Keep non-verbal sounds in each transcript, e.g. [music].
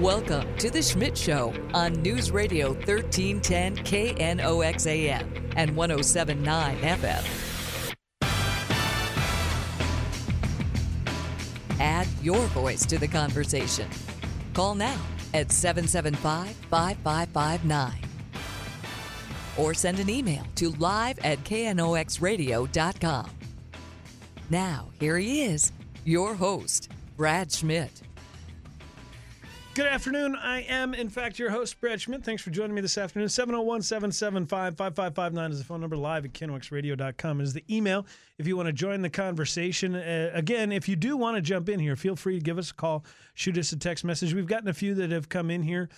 Welcome to The Schmidt Show on News Radio 1310 KNOX AM and 1079 FM. Add your voice to the conversation. Call now at 775 5559 or send an email to live at knoxradio.com. Now, here he is, your host, Brad Schmidt. Good afternoon. I am, in fact, your host, Brad Schmidt. Thanks for joining me this afternoon. 701 775 5559 is the phone number. Live at knoxradio.com is the email if you want to join the conversation. Uh, again, if you do want to jump in here, feel free to give us a call, shoot us a text message. We've gotten a few that have come in here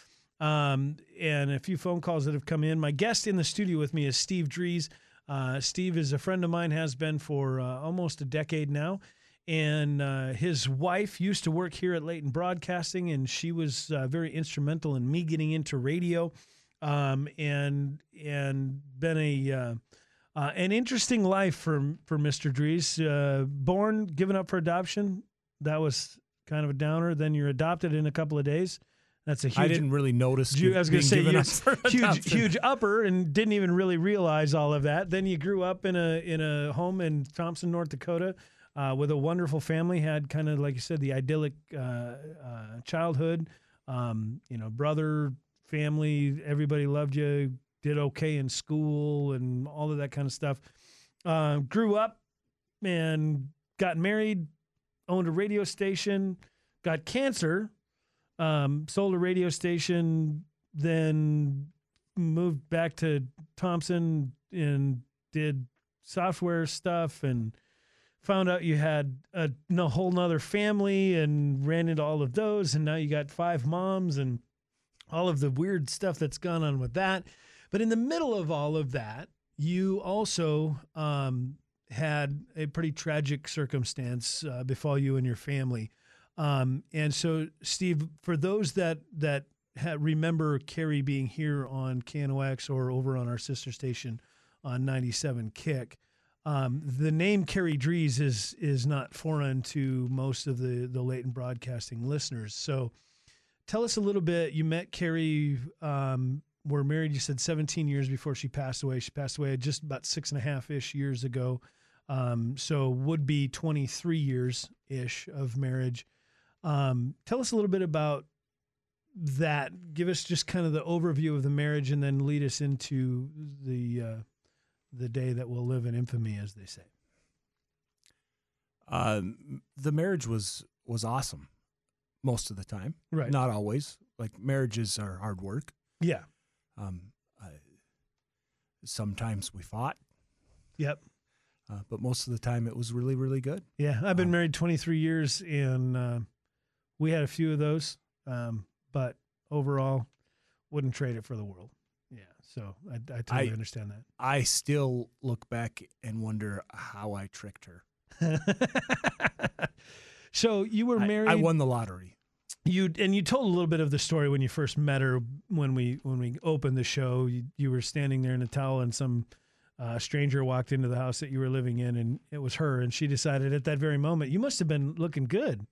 um, and a few phone calls that have come in. My guest in the studio with me is Steve Drees. Uh, Steve is a friend of mine, has been for uh, almost a decade now and uh, his wife used to work here at Leighton Broadcasting, and she was uh, very instrumental in me getting into radio, um, and and been a uh, uh an interesting life for for Mr. Drees. Uh, born, given up for adoption, that was kind of a downer. Then you're adopted in a couple of days. That's a huge. I didn't really notice. I was going to say huge, [laughs] huge, huge upper, and didn't even really realize all of that. Then you grew up in a in a home in Thompson, North Dakota uh, with a wonderful family. Had kind of like you said, the idyllic uh, uh, childhood. Um, you know, brother, family, everybody loved you. Did okay in school and all of that kind of stuff. Uh, grew up and got married. Owned a radio station. Got cancer. Um, sold a radio station. Then moved back to Thompson and did software stuff and found out you had a, a whole nother family and ran into all of those and now you got five moms and all of the weird stuff that's gone on with that. But in the middle of all of that you also um, had a pretty tragic circumstance uh, befall you and your family. Um, and so steve for those that that remember carrie being here on KNOX or over on our sister station on 97 kick um, the name Kerry Drees is is not foreign to most of the the Leighton Broadcasting listeners. So, tell us a little bit. You met Kerry. Um, were married. You said 17 years before she passed away. She passed away just about six and a half ish years ago. Um, so would be 23 years ish of marriage. Um, tell us a little bit about that. Give us just kind of the overview of the marriage, and then lead us into the uh, the day that will live in infamy, as they say? Uh, the marriage was was awesome most of the time. Right. Not always. Like marriages are hard work. Yeah. Um, I, sometimes we fought. Yep. Uh, but most of the time it was really, really good. Yeah. I've been um, married 23 years and uh, we had a few of those. Um, but overall, wouldn't trade it for the world. So I, I totally I, understand that. I still look back and wonder how I tricked her. [laughs] so you were married. I, I, won the lottery. You and you told a little bit of the story when you first met her when we when we opened the show. You, you were standing there in a towel and some uh, stranger walked into the house that you were living in and it was her and she decided at that very moment you must have been looking good.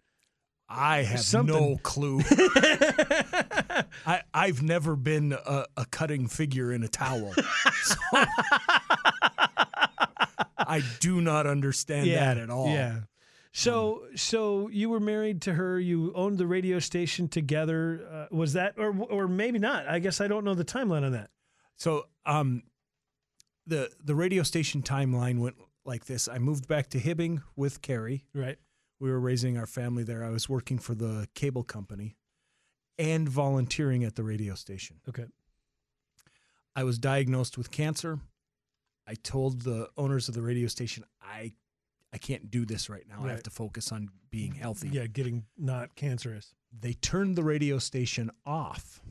I have Something. no clue. [laughs] I've never been a, a, cutting figure in a towel. [laughs] So I do not understand yeah, that at all. Yeah. So, um, so you were married to her. You owned the radio station together. Uh, was that, or or maybe not? I guess I don't know the timeline on that. So, um, the the radio station timeline went like this. I moved back to Hibbing with Carrie. Right we were raising our family there. I was working for the cable company and volunteering at the radio station. Okay. I was diagnosed with cancer. I told the owners of the radio station, I I can't do this right now. Right. I have to focus on being healthy. Yeah, getting not cancerous. They turned the radio station off.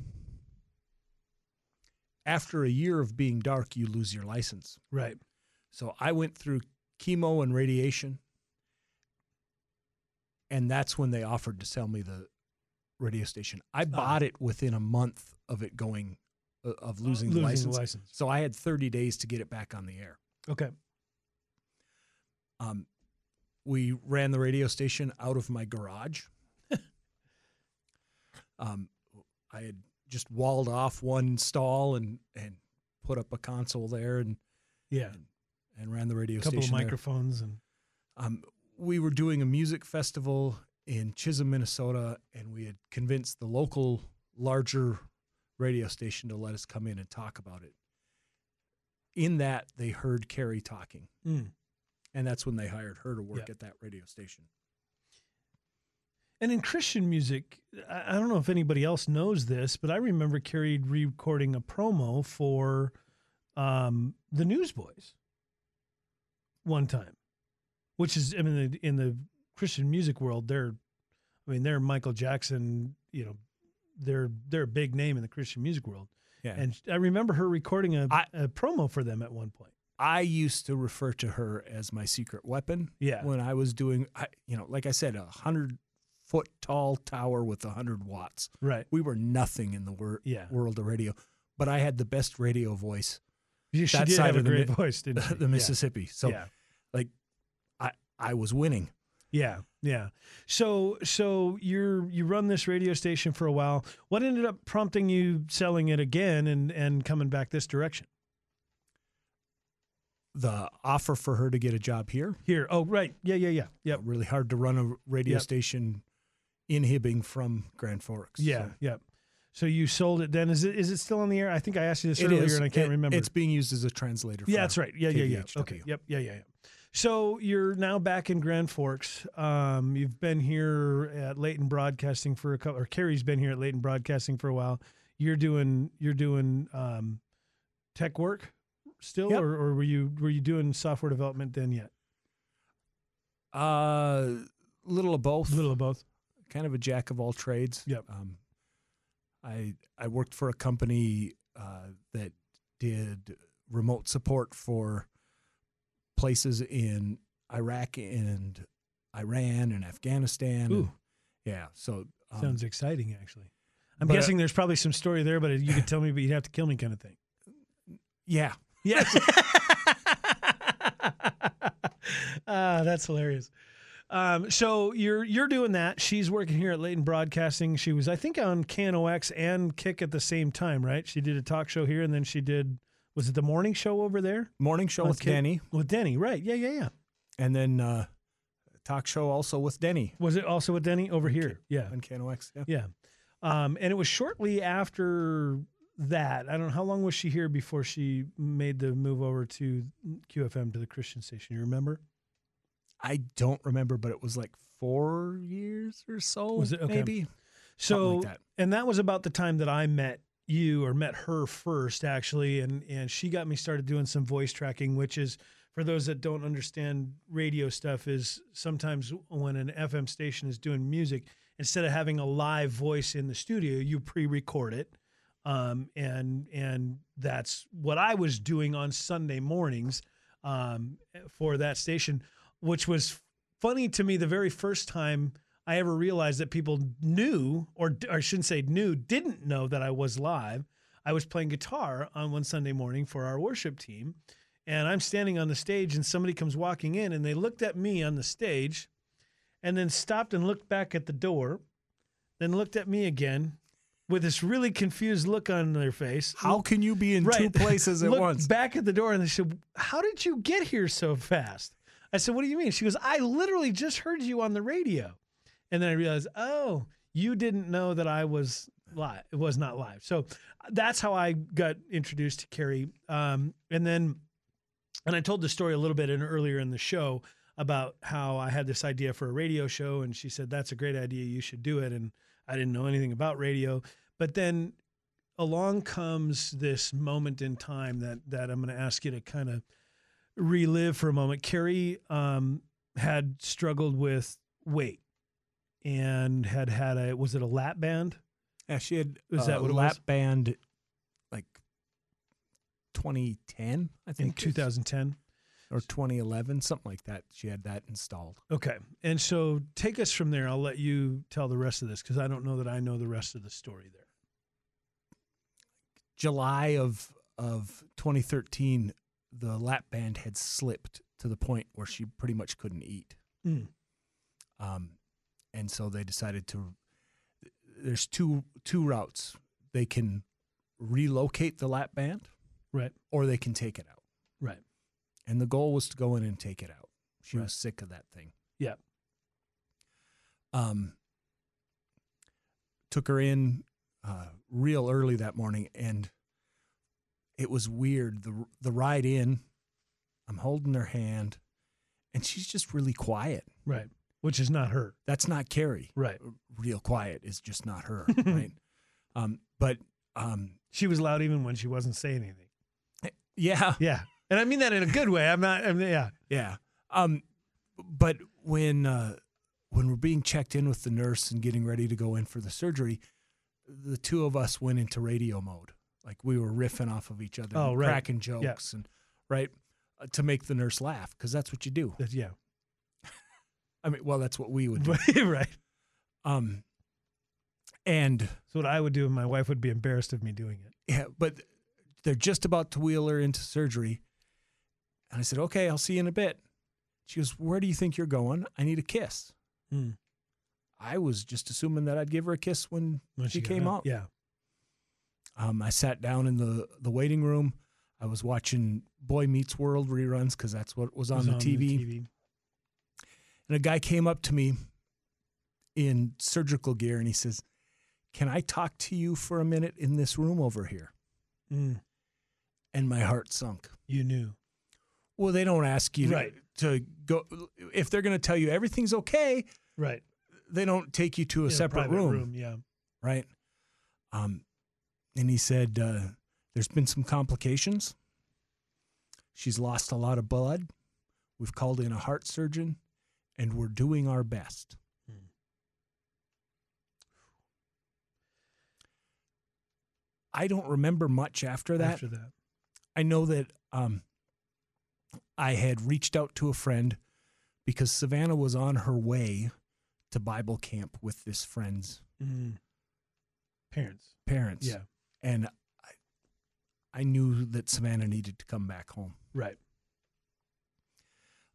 After a year of being dark, you lose your license. Right. So I went through chemo and radiation and that's when they offered to sell me the radio station. I bought it within a month of it going uh, of losing, losing the, license. the license. So I had 30 days to get it back on the air. Okay. Um, we ran the radio station out of my garage. [laughs] um, I had just walled off one stall and and put up a console there and Yeah. and ran the radio station. A couple of station there. microphones and Um, we were doing a music festival in Chisholm, Minnesota, and we had convinced the local larger radio station to let us come in and talk about it. In that, they heard Carrie talking, Mm. and that's when they hired her to work Yeah. at that radio station. And in Christian music, I I don't know if anybody else knows this, but I remember Carrie recording a promo for um, the Newsboys one time, which is, I mean, in the Christian music world, they're, I mean, they're Michael Jackson, you know, they're they're a big name in the Christian music world. Yeah. And I remember her recording a, I- a promo for them at one point. I used to refer to her as my secret weapon Yeah. when I was doing, I, you know, like I said, a hundred foot tall tower with a hundred watts. Right. We were nothing in the wor- Yeah. world of radio, but I had the best radio voice, You- She That did have a the great Mi- voice, didn't [laughs] the Yeah. Mississippi. So yeah. like, I I was winning. Yeah, yeah. So so you're you run this radio station for a while. What ended up prompting you selling it again and and coming back this direction? The offer for her to get a job here, Here. Oh, right. Yeah, yeah, yeah. Yeah. really hard to run a radio Yep. station in Hibbing from Grand Forks. Yeah, So yep. So you sold it then. Is it is it still on the air? I think I asked you this it earlier is. and I can't It- remember. It's being used as a translator. yeah, that's right. Yeah, yeah, yeah. Okay. Yep. Yeah, yeah, yeah. So you're now back in Grand Forks. Um, you've been here at Leighton Broadcasting for a couple, or Carrie's been here at Leighton Broadcasting for a while. You're doing you're doing um, tech work still, Yep. or, or were you were you doing software development then yet? Uh, little of both. Little of both. kind of a jack of all trades. Yep. Um, I I worked for a company uh, that did remote support for places in Iraq and Iran and Afghanistan. Ooh. and- yeah. So um, Sounds exciting, actually. I'm but, uh, guessing there's probably some story there, but you could tell me, but you'd have to kill me, kind of thing. yeah. Yes. [laughs] [laughs] ah, that's hilarious. Um, so you're you're doing that. She's working here at Leighton Broadcasting. She was, I think, on KNOX and Kick at the same time, right? She did a talk show here, and then she did was it the morning show over there Morning show with Okay. Denny, with Denny? Right? Yeah, yeah, yeah. and then uh, talk show also with Denny Was it also with Denny over here? Yeah, on KNOX. Yeah. yeah. Um, and it was shortly after that. I don't know how long was she here before she made the move over to QFM to the Christian station. You remember? I don't remember, but it was like four years or so. Was it? Okay. maybe? So, like that. and that was about the time that I met you or met her first, actually, and and she got me started doing some voice tracking, which is for those that don't understand radio stuff, is sometimes when an FM station is doing music, instead of having a live voice in the studio, you pre-record it. Um, and and that's what I was doing on Sunday mornings um, for that station, which was funny to me the very first time I ever realized that people knew, or, or I shouldn't say knew, didn't know that I was live. I was playing guitar on one Sunday morning for our worship team, and I'm standing on the stage, and somebody comes walking in, and they looked at me on the stage, and then stopped and looked back at the door, then looked at me again with this really confused look on their face. How can you be in two [laughs] places at once? Back at the door and they said, How did you get here so fast? I said, What do you mean? She goes, I literally just heard you on the radio. And then I realized, Oh, you didn't know that I was live. It was not live. So that's how I got introduced to Carrie. Um, and then, and I told the story a little bit in, earlier in the show about how I had this idea for a radio show. And she said, That's a great idea. You should do it. And I didn't know anything about radio. But then along comes this moment in time that that I'm going to ask you to kind of relive for a moment. Carrie um, had struggled with weight and had had a was it a lap band? Yeah, she had was uh, that what lap was? band like 2010, I In think, 2010. or 2011, something like that. She had that installed. Okay. And so take us from there. I'll let you tell the rest of this because I don't know that I know the rest of the story there. July of of 2013, the lap band had slipped to the point where she pretty much couldn't eat. Mm. Um, and so they decided to. There's two two routes they can relocate the lap band Right. or they can take it out. Right. And the goal was to go in and take it out. She Right. was sick of that thing. Yeah. Um, took her in uh, real early that morning, and it was weird. the The ride in, I'm holding her hand, and she's just really quiet. Right. Which is not her. That's not Carrie. Right. Real quiet is just not her, [laughs] right? Um, but um, She was loud even when she wasn't saying anything. yeah, Yeah. And I mean that in a good way. I'm not, I mean, yeah. Yeah. Um, but when uh, when we're being checked in with the nurse and getting ready to go in for the surgery, the two of us went into radio mode. Like we were riffing off of each other, Oh, right. cracking jokes, and right uh, to make the nurse laugh because that's what you do. Yeah. I mean, well, that's what we would do. [laughs] right. Um, and That's what I would do, and my wife would be embarrassed of me doing it. yeah, but they're just about to wheel her into surgery, and I said, "Okay, I'll see you in a bit." She goes, "Where do you think you're going? I need a kiss." Hmm. I was just assuming that I'd give her a kiss when, When she, got came out. Yeah. Um, I sat down in the, the waiting room. I was watching Boy Meets World reruns because that's what was on, Was the, TV. And a guy came up to me in surgical gear and he says, Can I talk to you for a minute in this room over here? Mm. And my heart sunk. You knew. Well, they don't ask you to- Right. to, go. If they're going to tell you everything's okay, Right. they don't take you to a separate private room. Yeah. right? Um, and he said, uh, "There's been some complications. She's lost a lot of blood. We've called in a heart surgeon, and we're doing our best." Hmm. I don't remember much after that. After that. I know that um, I had reached out to a friend because Savannah was on her way to Bible camp with this friend's Mm. Parents. parents. Yeah. and I, I knew that Savannah needed to come back home. Right.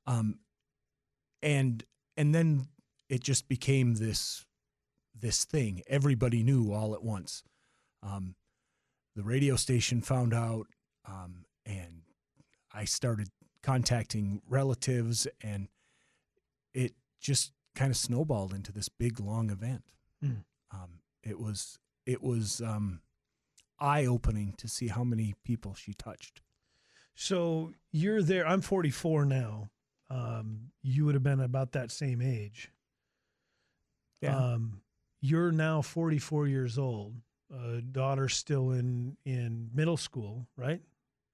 Um, and and then it just became this this thing. Everybody knew all at once. Um, the radio station found out, um, and I started contacting relatives, and it just kind of snowballed into this big long event. Mm. Um, it was it was um, eye opening to see how many people she touched. So you're there. I'm 44 now. Um, you would have been about that same age. Um, you're now 44 years old. Uh, daughter still in in middle school, right?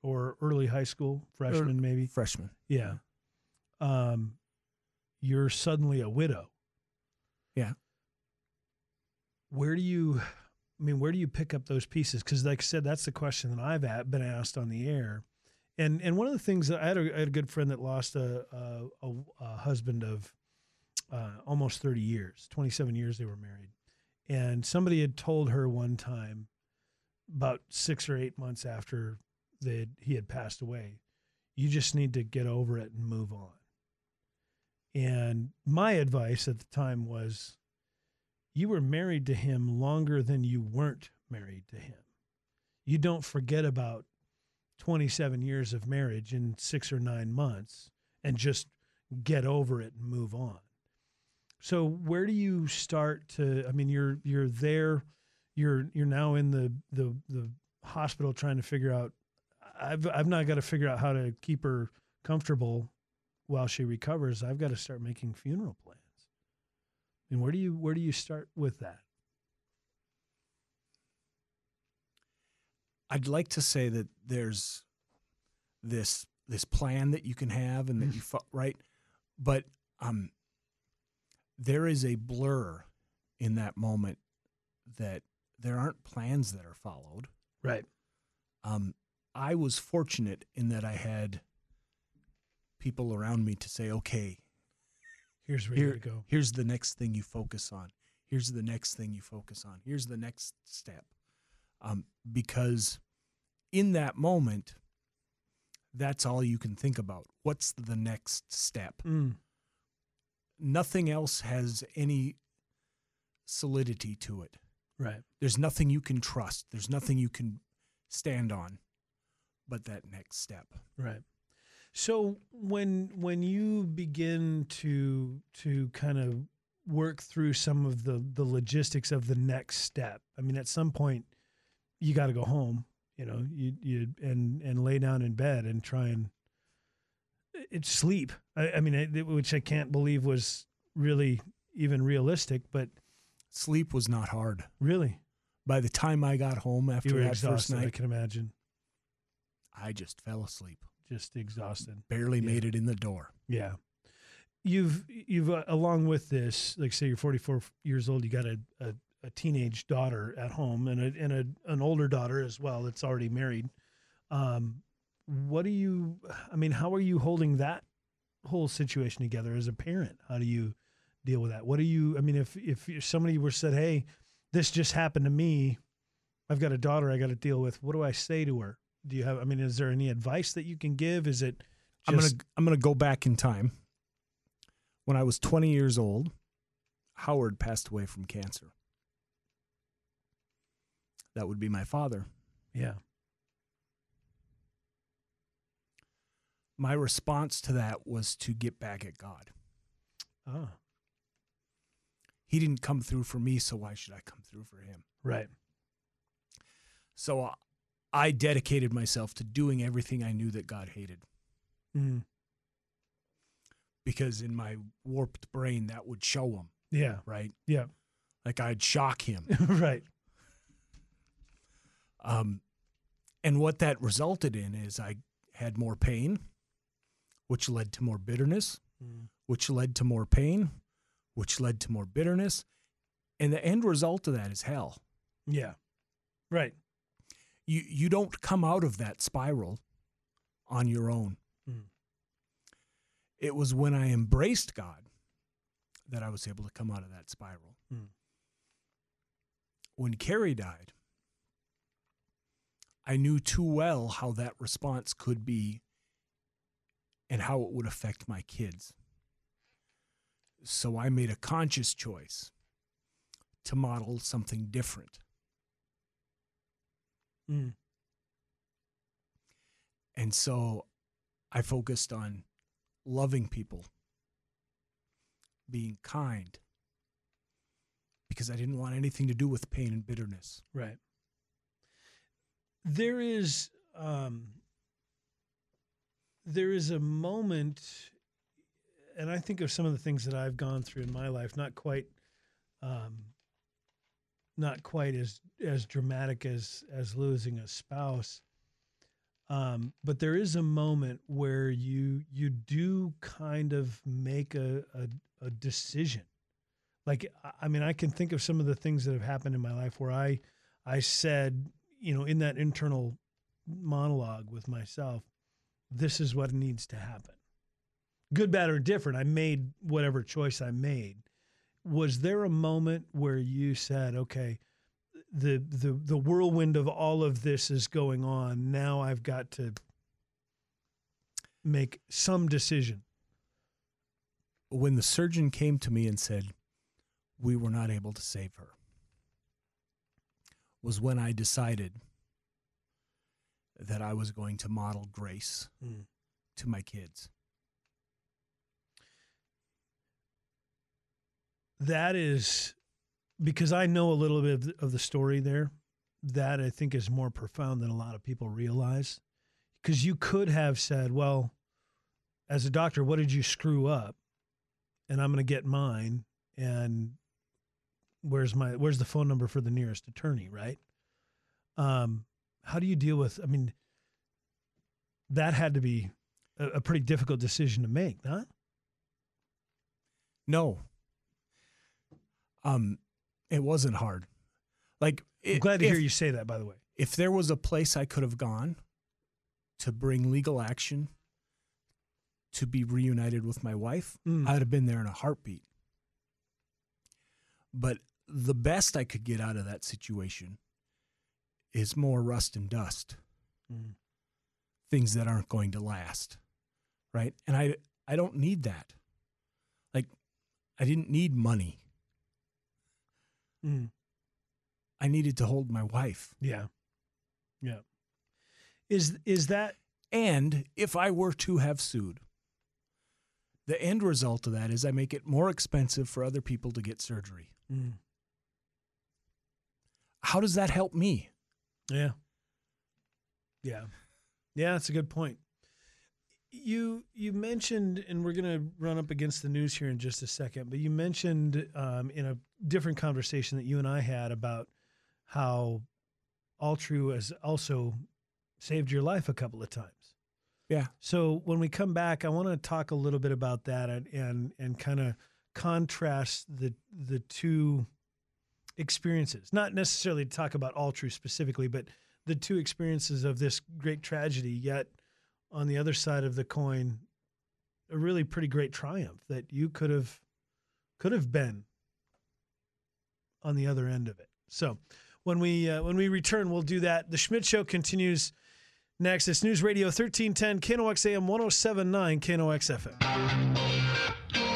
Or early high school, freshman maybe. freshman. Yeah. Um, you're suddenly a widow. Yeah. Where do you, I mean, where do you pick up those pieces? Because, like I said, that's the question that I've at, been asked on the air. And and one of the things that I had a, I had a good friend that lost a a, a, a husband of uh, almost 30 years, 27 years they were married, and somebody had told her one time, about six or eight months after had, he had passed away, you just need to get over it and move on. And my advice at the time was you were married to him longer than you weren't married to him. You don't forget about 27 years of marriage in six or nine months and just get over it and move on. So where do you start to I mean you're you're there you're you're now in the the the hospital trying to figure out I've I've not got to figure out how to keep her comfortable while she recovers. I've got to start making funeral plans. And where do you where do you start with that? I'd like to say that there's this this plan that you can have and that you fo- right, but um, there is a blur in that moment that there aren't plans that are followed. Right. Um, I was fortunate in that I had people around me to say, "Okay, Here's where here, you go. here's the next thing you focus on. Here's the next thing you focus on. Here's the next step. Um, because in that moment, that's all you can think about. What's the next step? Mm. Nothing else has any solidity to it. Right. There's nothing you can trust. There's nothing you can stand on but that next step. Right. So when when you begin to to kind of work through some of the the logistics of the next step, I mean, at some point you got to go home, you know, you you and and lay down in bed and try and it sleep. I, I mean, it, which I can't believe was really even realistic, but Sleep was not hard. really, By the time I got home after that first night, I can imagine, I just fell asleep. just exhausted. Barely Yeah. made it in the door. Yeah. You've you've uh, along with this, like say you're 44 years old, you got a, a, a teenage daughter at home and a and a, an older daughter as well that's already married. Um, what do you? I mean, how are you holding that whole situation together as a parent? How do you deal with that? What do you? I mean, if if somebody were said, "Hey, this just happened to me," I've got a daughter I got to deal with. What do I say to her? Do you have? I mean, is there any advice that you can give? Is it? I'm gonna I'm gonna go back in time. When I was 20 years old, Howard passed away from cancer. That would be my father. yeah. My response to that was to get back at God. Oh, He didn't come through for me, so why should I come through for him? right. So uh, I dedicated myself to doing everything I knew that God hated Mm. because in my warped brain that would show him, Yeah. right? Yeah. Like I'd shock him. [laughs] right. Um, and what that resulted in is I had more pain, which led to more bitterness, Mm. which led to more pain, which led to more bitterness. And the end result of that is hell. Yeah. Right. You, you don't come out of that spiral on your own. Mm. It was when I embraced God that I was able to come out of that spiral. Mm. When Carrie died, I knew too well how that response could be and how it would affect my kids. So I made a conscious choice to model something different. Mm. And so I focused on loving people, being kind, because I didn't want anything to do with pain and bitterness. Right. There is um there is a moment and I think of some of the things that I've gone through in my life, not quite um not quite as as dramatic as as losing a spouse. Um, but there is a moment where you you do kind of make a, a, a decision. Like I- mean, I can think of some of the things that have happened in my life where I I said, you know, in that internal monologue with myself, this is what needs to happen. Good, bad, or different. I made whatever choice I made. Was there a moment where you said, okay, the the the whirlwind of all of this is going on. Now I've got to make some decision. When the surgeon came to me and said, We were not able to save her, was when I decided that I was going to model grace Mm. to my kids. That is because I know a little bit of the, of the story there. That I think is more profound than a lot of people realize. Because you could have said, well, as a doctor, what did you screw up? And I'm going to get mine. And where's my where's the phone number for the nearest attorney, right? Um, how do you deal with? I mean, that had to be a, a pretty difficult decision to make, huh? No. Um, it wasn't hard. Like, I'm glad to if, hear you say that. By the way, If there was a place I could have gone to bring legal action to be reunited with my wife, Mm. I'd have been there in a heartbeat. But the best I could get out of that situation is more rust and dust, Mm. things that aren't going to last. Right? And I I don't need that. Like I didn't need money. Mm. I needed to hold my wife. Yeah. Yeah. Is is that And if I were to have sued, the end result of that is I make it more expensive for other people to get surgery. Mm, How does that help me? Yeah. Yeah. Yeah, that's a good point. You you mentioned, and we're going to run up against the news here in just a second, but you mentioned um, in a different conversation that you and I had about how Altru has also saved your life a couple of times. Yeah. So when we come back, I want to talk a little bit about that and and, and kind of contrast the the two experiences. Not necessarily to talk about all Altru specifically, but the two experiences of this great tragedy. Yet on the other side of the coin, a really pretty great triumph that you could have could have been on the other end of it. So when we uh, when we return, we'll do that. The Schmidt Show continues next. It's News Radio 1310 KNOX AM 1079 KNOX FM.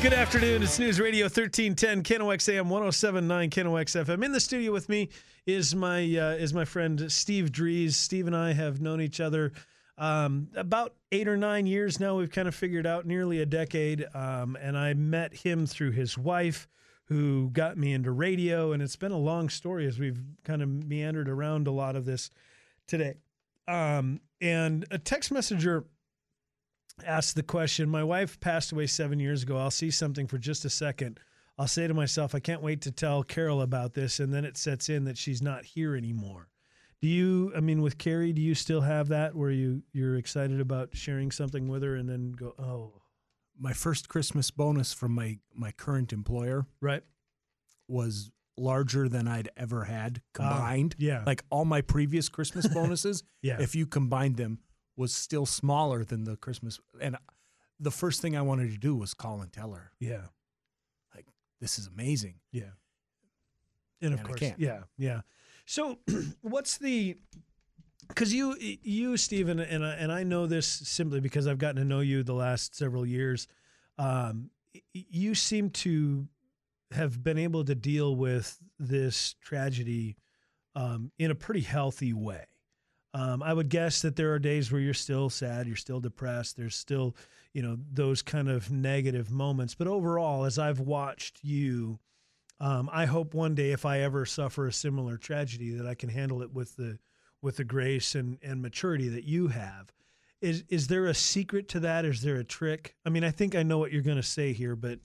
Good afternoon. It's News Radio 1310 KNOX AM 1079 KNOX FM. In the studio with me is my uh, is my friend Steve Drees. Steve and I have known each other um, about eight or nine years now. We've kind of figured out nearly a decade. Um, and I met him through his wife, who got me into radio. And it's been a long story as we've kind of meandered around a lot of this today. Um, and a text messenger asked the question My wife passed away seven years ago. I'll see something for just a second. I'll say to myself, I can't wait to tell Carol about this. And then it sets in that she's not here anymore. Do you, I mean, with Carrie, do you still have that where you, you're excited about sharing something with her and then go, oh, My first Christmas bonus from my, my current employer right? was larger than I'd ever had ah, combined. yeah. Like all my previous Christmas [laughs] bonuses, Yeah. if you combined them, was still smaller than the Christmas. And the first thing I wanted to do was call and tell her, yeah. Like, this is amazing. Yeah. And of And course, can't. yeah, yeah. So, [clears throat] what's the? Because you, you, Stephen, and I, and I know this simply because I've gotten to know you the last several years. Um, you seem to have been able to deal with this tragedy um, in a pretty healthy way. Um, I would guess that there are days where you're still sad, you're still depressed, there's still, you know, those kind of negative moments. But overall, as I've watched you, um, I hope one day, if I ever suffer a similar tragedy, that I can handle it with the with the grace and, and maturity that you have. Is is there a secret to that? Is there a trick? I mean, I think I know what you're going to say here, but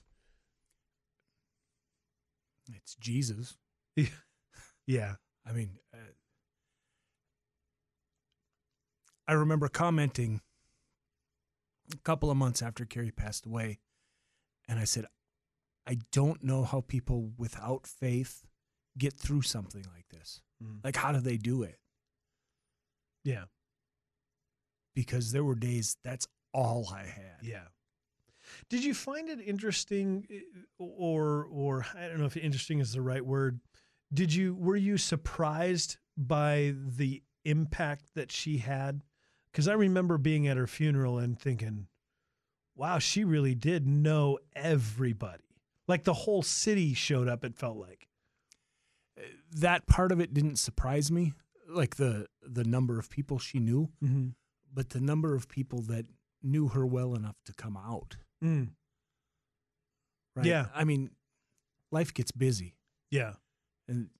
It's Jesus. [laughs] yeah, I mean, uh, I remember commenting a couple of months after Carrie passed away, and I said, I don't know how people without faith get through something like this. Mm. Like, how do they do it? yeah, Because there were days that's all I had. yeah. Did you find it interesting, eh, or or I don't know if interesting is the right word? Did you were you surprised by the impact that she had? Because I remember being at her funeral and thinking, "Wow, she really did know everybody. Like the whole city showed up. It felt like." That part of it didn't surprise me, like the the number of people she knew, Mm-hmm. but the number of people that knew her well enough to come out. Mm. Right? Yeah. I mean, life gets busy. Yeah. And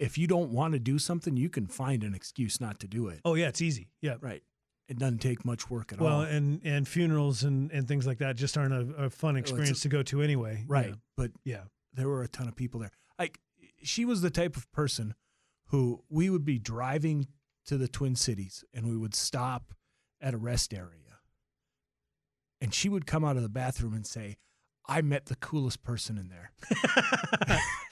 if you don't want to do something, you can find an excuse not to do it. Oh yeah, it's easy. Yeah. Right. It doesn't take much work at Well, all. Well, and and funerals and and things like that just aren't a, a fun oh, a- experience to go to anyway. right. But Yeah. there were a ton of people there. Like she was the type of person who we would be driving to the Twin Cities and we would stop at a rest area. And she would come out of the bathroom and say, I met the coolest person in there.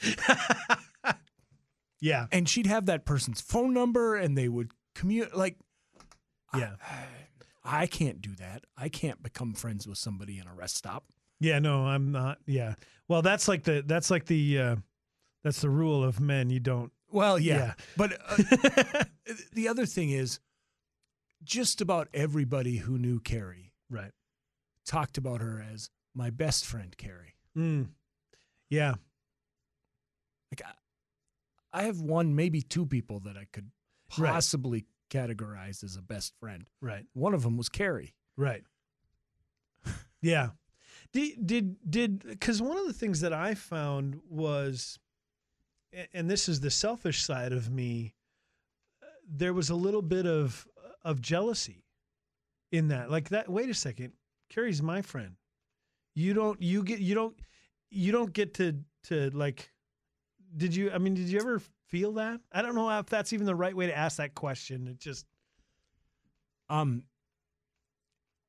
Yeah. [laughs] yeah. And she'd have that person's phone number and they would commute like Yeah. I, [sighs] I can't do that. I can't become friends with somebody in a rest stop. Yeah, no, I'm not. Yeah. Well, that's like the that's like the uh that's the rule of men. You don't. Well, yeah. Yeah. But uh, [laughs] the other thing is just about everybody who knew Carrie Right. talked about her as my best friend Carrie. Mm. Yeah. Like I, I have one, maybe two people that I could possibly categorize as a best friend. Right. One of them was Carrie. Right. [laughs] Yeah. Did did did because one of the things that I found was, and this is the selfish side of me. uh, There was a little bit of of jealousy in that. Like that. Wait a second. Carrie's my friend. You don't. You get. You don't. You don't get to to like. Did you? I mean, did you ever feel that? I don't know if that's even the right way to ask that question. It just. Um,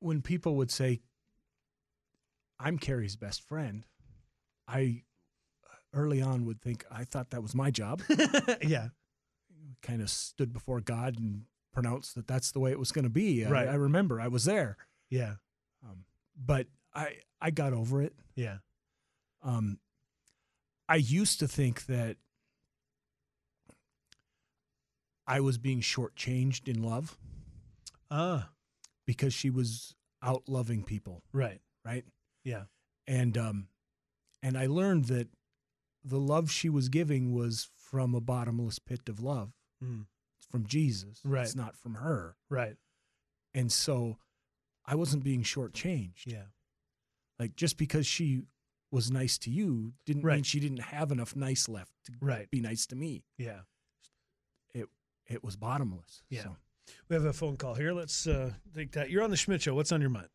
when people would say, I'm Carrie's best friend, I early on would think, I thought that was my job. [laughs] yeah. kind of stood before God and pronounced that that's the way it was going to be. I- Right. I, remember I was there, Yeah. um, but I I got over it. Yeah. Um, I used to think that I was being shortchanged in love Ah. because she was out loving people, Right. right? Yeah. And um, and I learned that the love she was giving was from a bottomless pit of love. Mm. It's from Jesus. Right. It's not from her. Right. And so I wasn't being shortchanged. Yeah. Like just because she was nice to you didn't mean she didn't have enough nice left to Right. be nice to me. Yeah. It was bottomless. Yeah. So, We have a phone call here. Let's uh, take that. You're on the Schmidt Show. What's on your mind?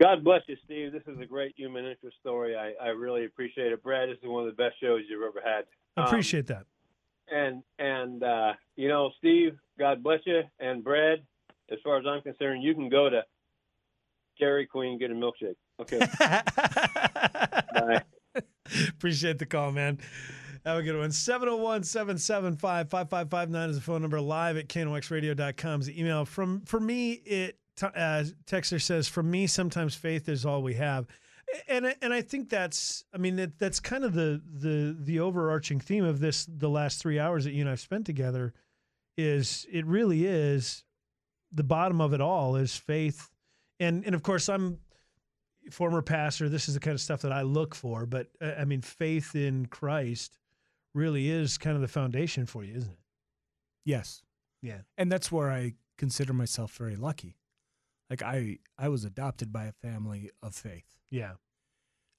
God bless you, Steve. This is a great human interest story. I, I really appreciate it. Brad, this is one of the best shows you've ever had. I Um, appreciate that. And and uh, you know, Steve, God bless you. And Brad, as far as I'm concerned, you can go to Dairy Queen get a milkshake. Okay. [laughs] Bye. appreciate the call, man. Have a good one. 701 775 5559 is the phone number. Live at knoxradio.com is the email. From For me, it uh, Texter says, From me, sometimes faith is all we have. And and I think that's I mean that that's kind of the the the overarching theme of this the last three hours that you and I've spent together is it really is the bottom of it all is faith and and of course I'm former pastor this is the kind of stuff that I look for but uh, I mean faith in Christ really is kind of the foundation for you isn't it yes. Yeah. And that's where I consider myself very lucky. Like I I was adopted by a family of faith. yeah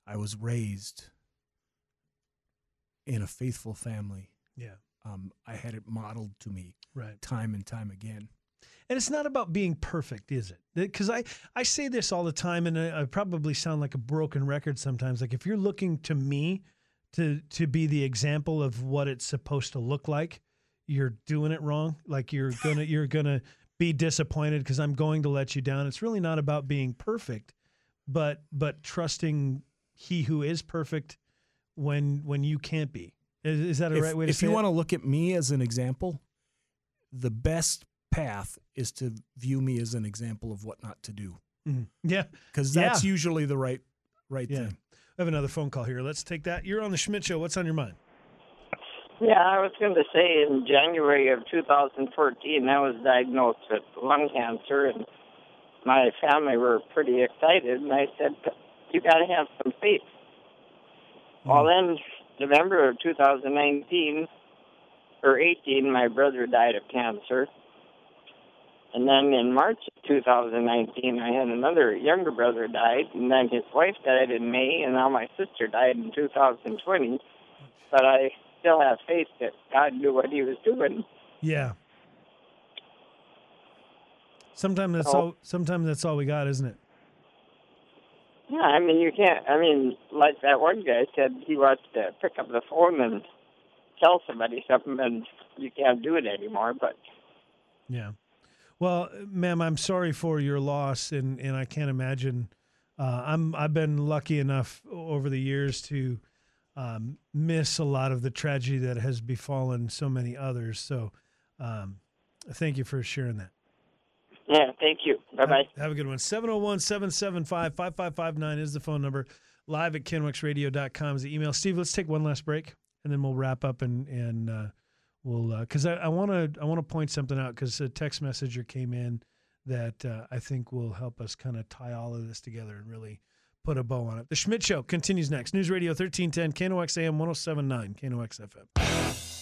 I was raised in a faithful family. yeah Um, I had it modeled to me right time and time again. And it's not about being perfect, is it? Because I, I say this all the time, and I, I probably sound like a broken record sometimes. Like if you're looking to me to to be the example of what it's supposed to look like, you're doing it wrong. Like you're gonna you're gonna be disappointed because I'm going to let you down. It's really not about being perfect, but but trusting He who is perfect when when you can't be. Is, is that a if, right way to if you it? want to look at me as an example, the best path is to view me as an example of what not to do, Mhm. Yeah. because that's Yeah. usually the right right Yeah. thing. I have another phone call here. Let's take that. You're on the Schmidt Show. What's on your mind? Yeah, I was going to say in January of 2014, I was diagnosed with lung cancer, and my family were pretty excited. And I said, "You got to have some faith." Hmm. Well, then November of 2019 or 18, my brother died of cancer, and then in March of 2019, I had another younger brother died, and then his wife died in May, and now my sister died in 2020. But I still have faith that God knew what He was doing. Yeah. Sometimes that's Oh. all. Sometimes that's all we got, isn't it? Yeah, I mean, you can't. I mean, like that one guy said, he wants to pick up the phone and tell somebody something, and you can't do it anymore. But Yeah. Well, ma'am, I'm sorry for your loss, and and I can't imagine. Uh, I'm I've been lucky enough over the years to um, miss a lot of the tragedy that has befallen so many others. So, um, thank you for sharing that. yeah, thank you. Bye bye. Have, have a good one. 701 775 5559 is the phone number. Live at knoxradio.com is the email. Steve, let's take one last break and then we'll wrap up and, and uh, we'll, because I want to I want to point something out because a text messenger came in that uh, I think will help us kind of tie all of this together and really put a bow on it. The Schmidt Show continues next. News Radio 1310, KNOX AM 1079, KNOX FM.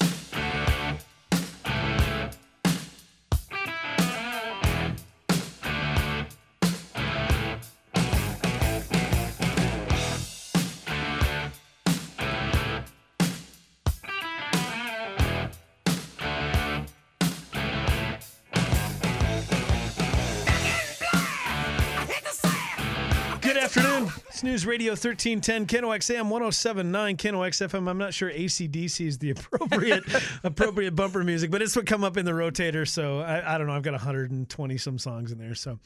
Radio 1310, KNOX AM 1079, KNOX FM. I'm not sure ACDC is the appropriate [laughs] appropriate bumper music, but it's what come up in the rotator. So I, I don't know. I've got 120 some songs in there. So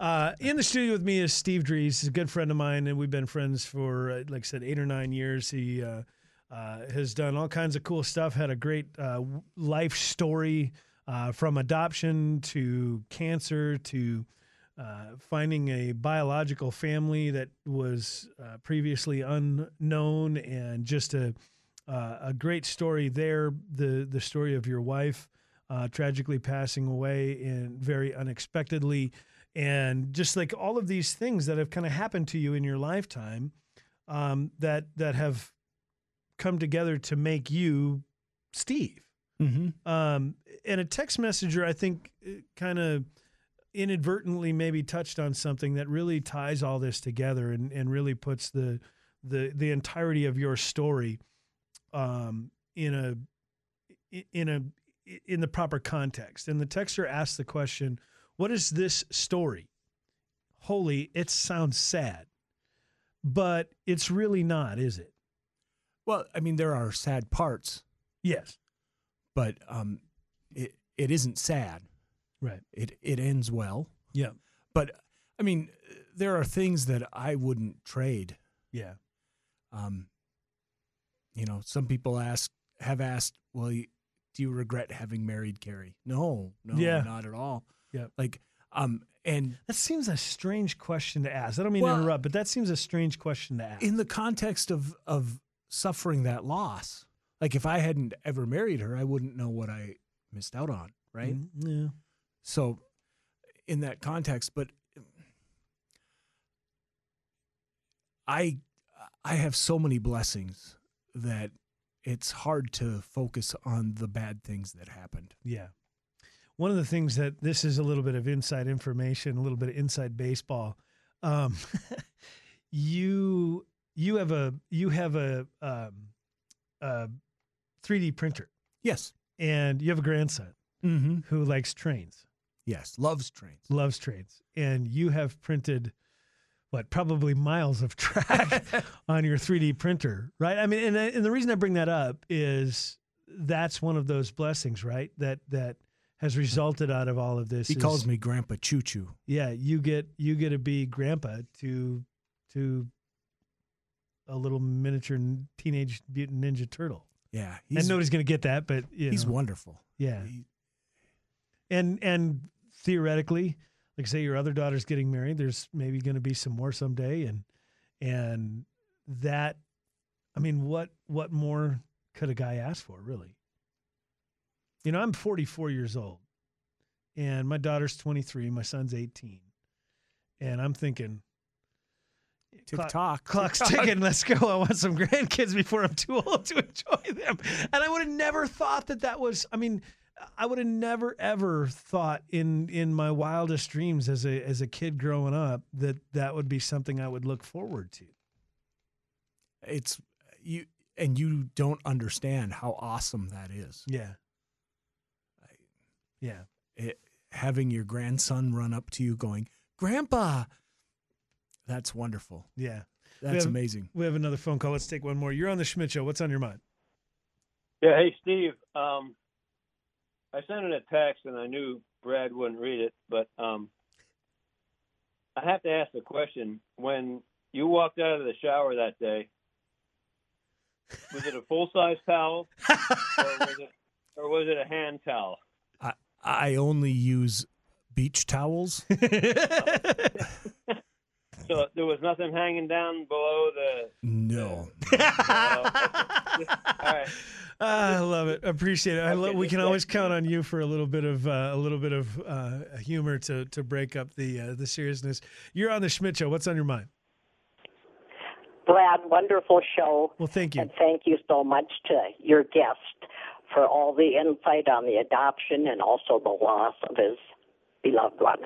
uh, in the studio with me is Steve Drees. He's a good friend of mine, and we've been friends for, uh, like I said, eight or nine years. He uh, uh, has done all kinds of cool stuff, had a great uh, life story uh, from adoption to cancer to uh, finding a biological family that was uh, previously unknown, and just a uh, a great story there. The the story of your wife uh, tragically passing away and very unexpectedly, and just like all of these things that have kind of happened to you in your lifetime, um, that that have come together to make you Steve. Mm-hmm. Um, and a text messenger, I think, kind of inadvertently maybe touched on something that really ties all this together and, and really puts the the the entirety of your story um, in a in a in the proper context. And the texter asked the question, "What is this story?" Holy, it sounds sad, but it's really not, is it? Well, I mean, there are sad parts, Yes. but um, it it isn't sad. Right. It it ends well. Yeah. But I mean, there are things that I wouldn't trade. Yeah. Um, you know, some people ask have asked, well, do you regret having married Carrie? No, no, Yeah. not at all. Yeah. Like, um, and That seems a strange question to ask. I don't mean Well- to interrupt, but that seems a strange question to ask. in the context of of suffering that loss, like if I hadn't ever married her, I wouldn't know what I missed out on, right? Mm, Yeah. So, in that context, but I I have so many blessings that it's hard to focus on the bad things that happened. Yeah. One of the things that this is a little bit of inside information, a little bit of inside baseball. Um, [laughs] you you have a you have a um, a 3D printer, Yes. and you have a grandson Mm-hmm. who likes trains, Yes. Loves trains. loves trains, and you have printed what probably miles of track [laughs] on your 3D printer, right? I mean, and, uh, and the reason I bring that up is that's one of those blessings, right? That that has resulted out of all of this. He is- calls me Grandpa Choo Choo. yeah, you get you get to be grandpa to to a little miniature teenage mutant ninja turtle. Yeah. and He's, nobody's going to get that, but you he's know, wonderful. yeah. He- And and theoretically, like say your other daughter's getting married, there's maybe going to be some more someday, and and that, I mean, what what more could a guy ask for, really? You know, I'm 44 years old, and my daughter's 23, my son's 18, and I'm thinking, Tick Clock- clock's tick-tock. ticking. Let's go. I want some [laughs] grandkids before I'm too old to enjoy them. And I would have never thought that that was. I mean, I would have never ever thought in in my wildest dreams as a as a kid growing up that that would be something I would look forward to. It's you, and you don't understand how awesome that is. Yeah. Yeah. It, having your grandson run up to you going, "Grandpa," that's wonderful. Yeah. That's have- amazing. We have another phone call. Let's take one more. You're on the Schmidt Show. What's on your mind? Yeah, hey Steve. Um, I sent in a text and I knew Brad wouldn't read it, but um, I have to ask the question: When you walked out of the shower that day, was it a full size [laughs] towel, or was it, or was it a hand towel? I, I only use beach towels. [laughs] [laughs] So there was nothing hanging down below the. No. Uh, all right. [laughs] Ah, I love it. Appreciate it. I Okay, love, we just can always count on you for a little bit of uh, a little bit of uh, humor to to break up the uh, the seriousness. You're on the Schmidt Show. What's on your mind? Brad, wonderful show. Well, thank you. And thank you so much to your guest for all the insight on the adoption and also the loss of his beloved one.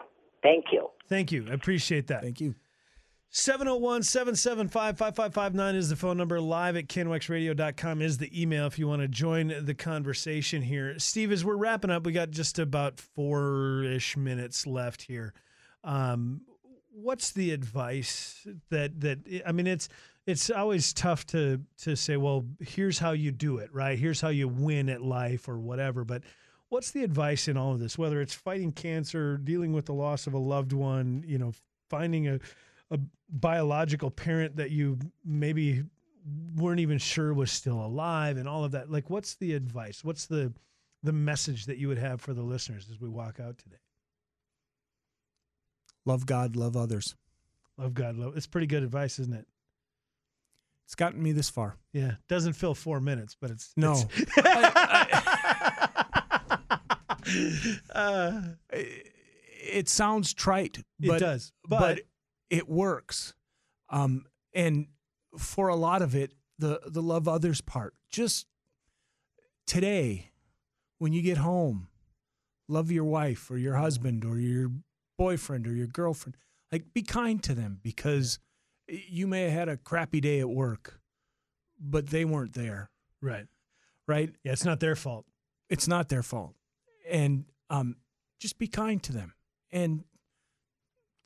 Thank you. Thank you. I appreciate that. Thank you. 701 775 5559 is the phone number. Live at knoxradio.com is the email if you want to join the conversation here. Steve, as we're wrapping up, we got just about four ish minutes left here. Um, what's the advice that, that, I mean, it's, it's always tough to, to say, well, here's how you do it, right? Here's how you win at life or whatever. But what's the advice in all of this, whether it's fighting cancer, dealing with the loss of a loved one, you know, finding a, a biological parent that you maybe weren't even sure was still alive and all of that like what's the advice what's the the message that you would have for the listeners as we walk out today Love God, love others. love god love it's pretty good advice isn't it It's gotten me this far. yeah doesn't fill four minutes but it's No. it's- [laughs] [laughs] uh, It, sounds trite, it does but, but, it works. Um, and for a lot of it, the the love others part. Just today, when you get home, love your wife or your husband or your boyfriend or your girlfriend. Like be kind to them because you may have had a crappy day at work, but they weren't there, right right? yeah it's not their fault It's not their fault, and um, just be kind to them, and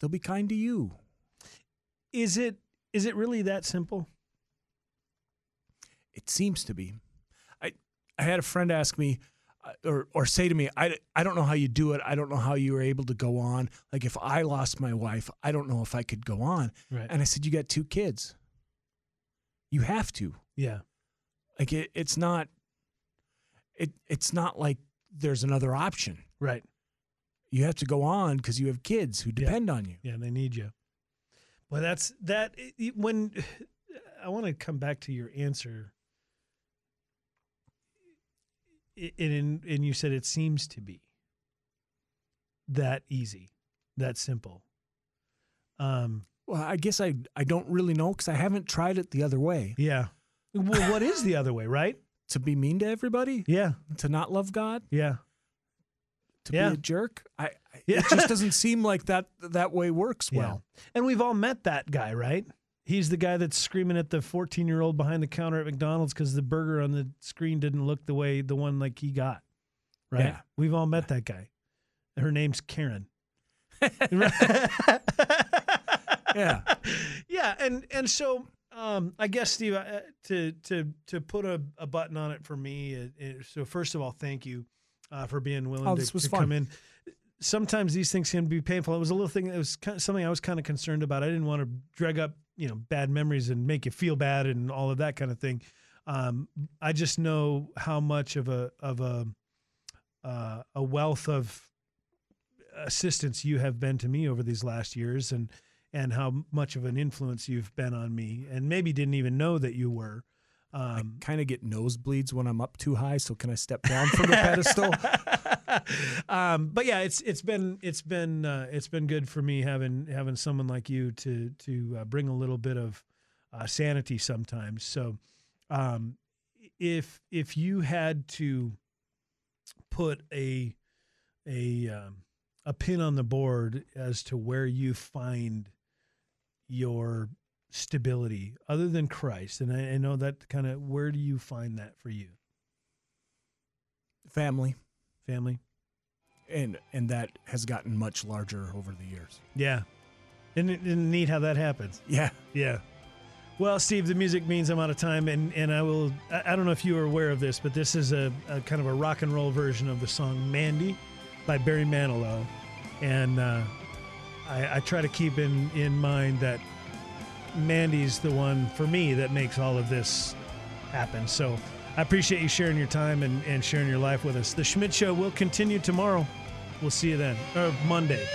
they'll be kind to you. Is it is it really that simple It seems to be. I I had a friend ask me uh, or or say to me, I, I don't know how you do it. I don't know how you were able to go on. Like if I lost my wife, I don't know if I could go on. right And I said, you got two kids. You have to. yeah Like it, it's not. It it's not like there's another option. right You have to go on because you have kids who Yeah. depend on you. Yeah, they need you. Well, that's that. When [sighs] I want to come back to your answer, and and you said it seems to be that easy, that simple. Um. Well, I guess I I don't really know because I haven't tried it the other way. Yeah. Well, what is the other way, right? To be mean to everybody, Yeah. to not love God, Yeah. To Yeah. be a jerk. I, Yeah. it just doesn't [laughs] seem like that that way works Yeah. well. And we've all met that guy, right? He's the guy that's screaming at the 14 year old behind the counter at McDonald's because the burger on the screen didn't look the way the one like he got. Right? Yeah. We've all met that guy. Her name's Karen. [laughs] Yeah. [laughs] yeah, and and so um, I guess Steve, uh, to to to put a, a button on it for me. It, it- so first of all, thank you uh, for being willing Oh, to, to come in. Sometimes these things can be painful. It was a little thing that was kind of something I was kind of concerned about. I didn't want to drag up you know bad memories and make you feel bad and all of that kind of thing. Um, I just know how much of a of a uh, a wealth of assistance you have been to me over these last years and and how much of an influence you've been on me and maybe didn't even know that you were um, kind of get nosebleeds when I'm up too high. So can I step down [laughs] from the pedestal? [laughs] um, but yeah it's it's been it's been uh, it's been good for me having having someone like you to to uh, bring a little bit of uh, sanity sometimes so um, if if you had to put a a um, a pin on the board as to where you find your stability other than Christ, and I, I know that kind of where do you find that for you? Family. Family, and and that has gotten much larger over the years. Yeah. It, isn't it neat how that happens? Yeah. Yeah. Well, Steve, the music means I'm out of time, and, and I will. I, I don't know if you are aware of this, but this is a, a kind of a rock and roll version of the song "Mandy" by Barry Manilow, and uh, I, I try to keep in in mind that Mandy's the one for me that makes all of this happen. So I appreciate you sharing your time and, and sharing your life with us. The Schmidt Show will continue tomorrow. We'll see you then, or Monday.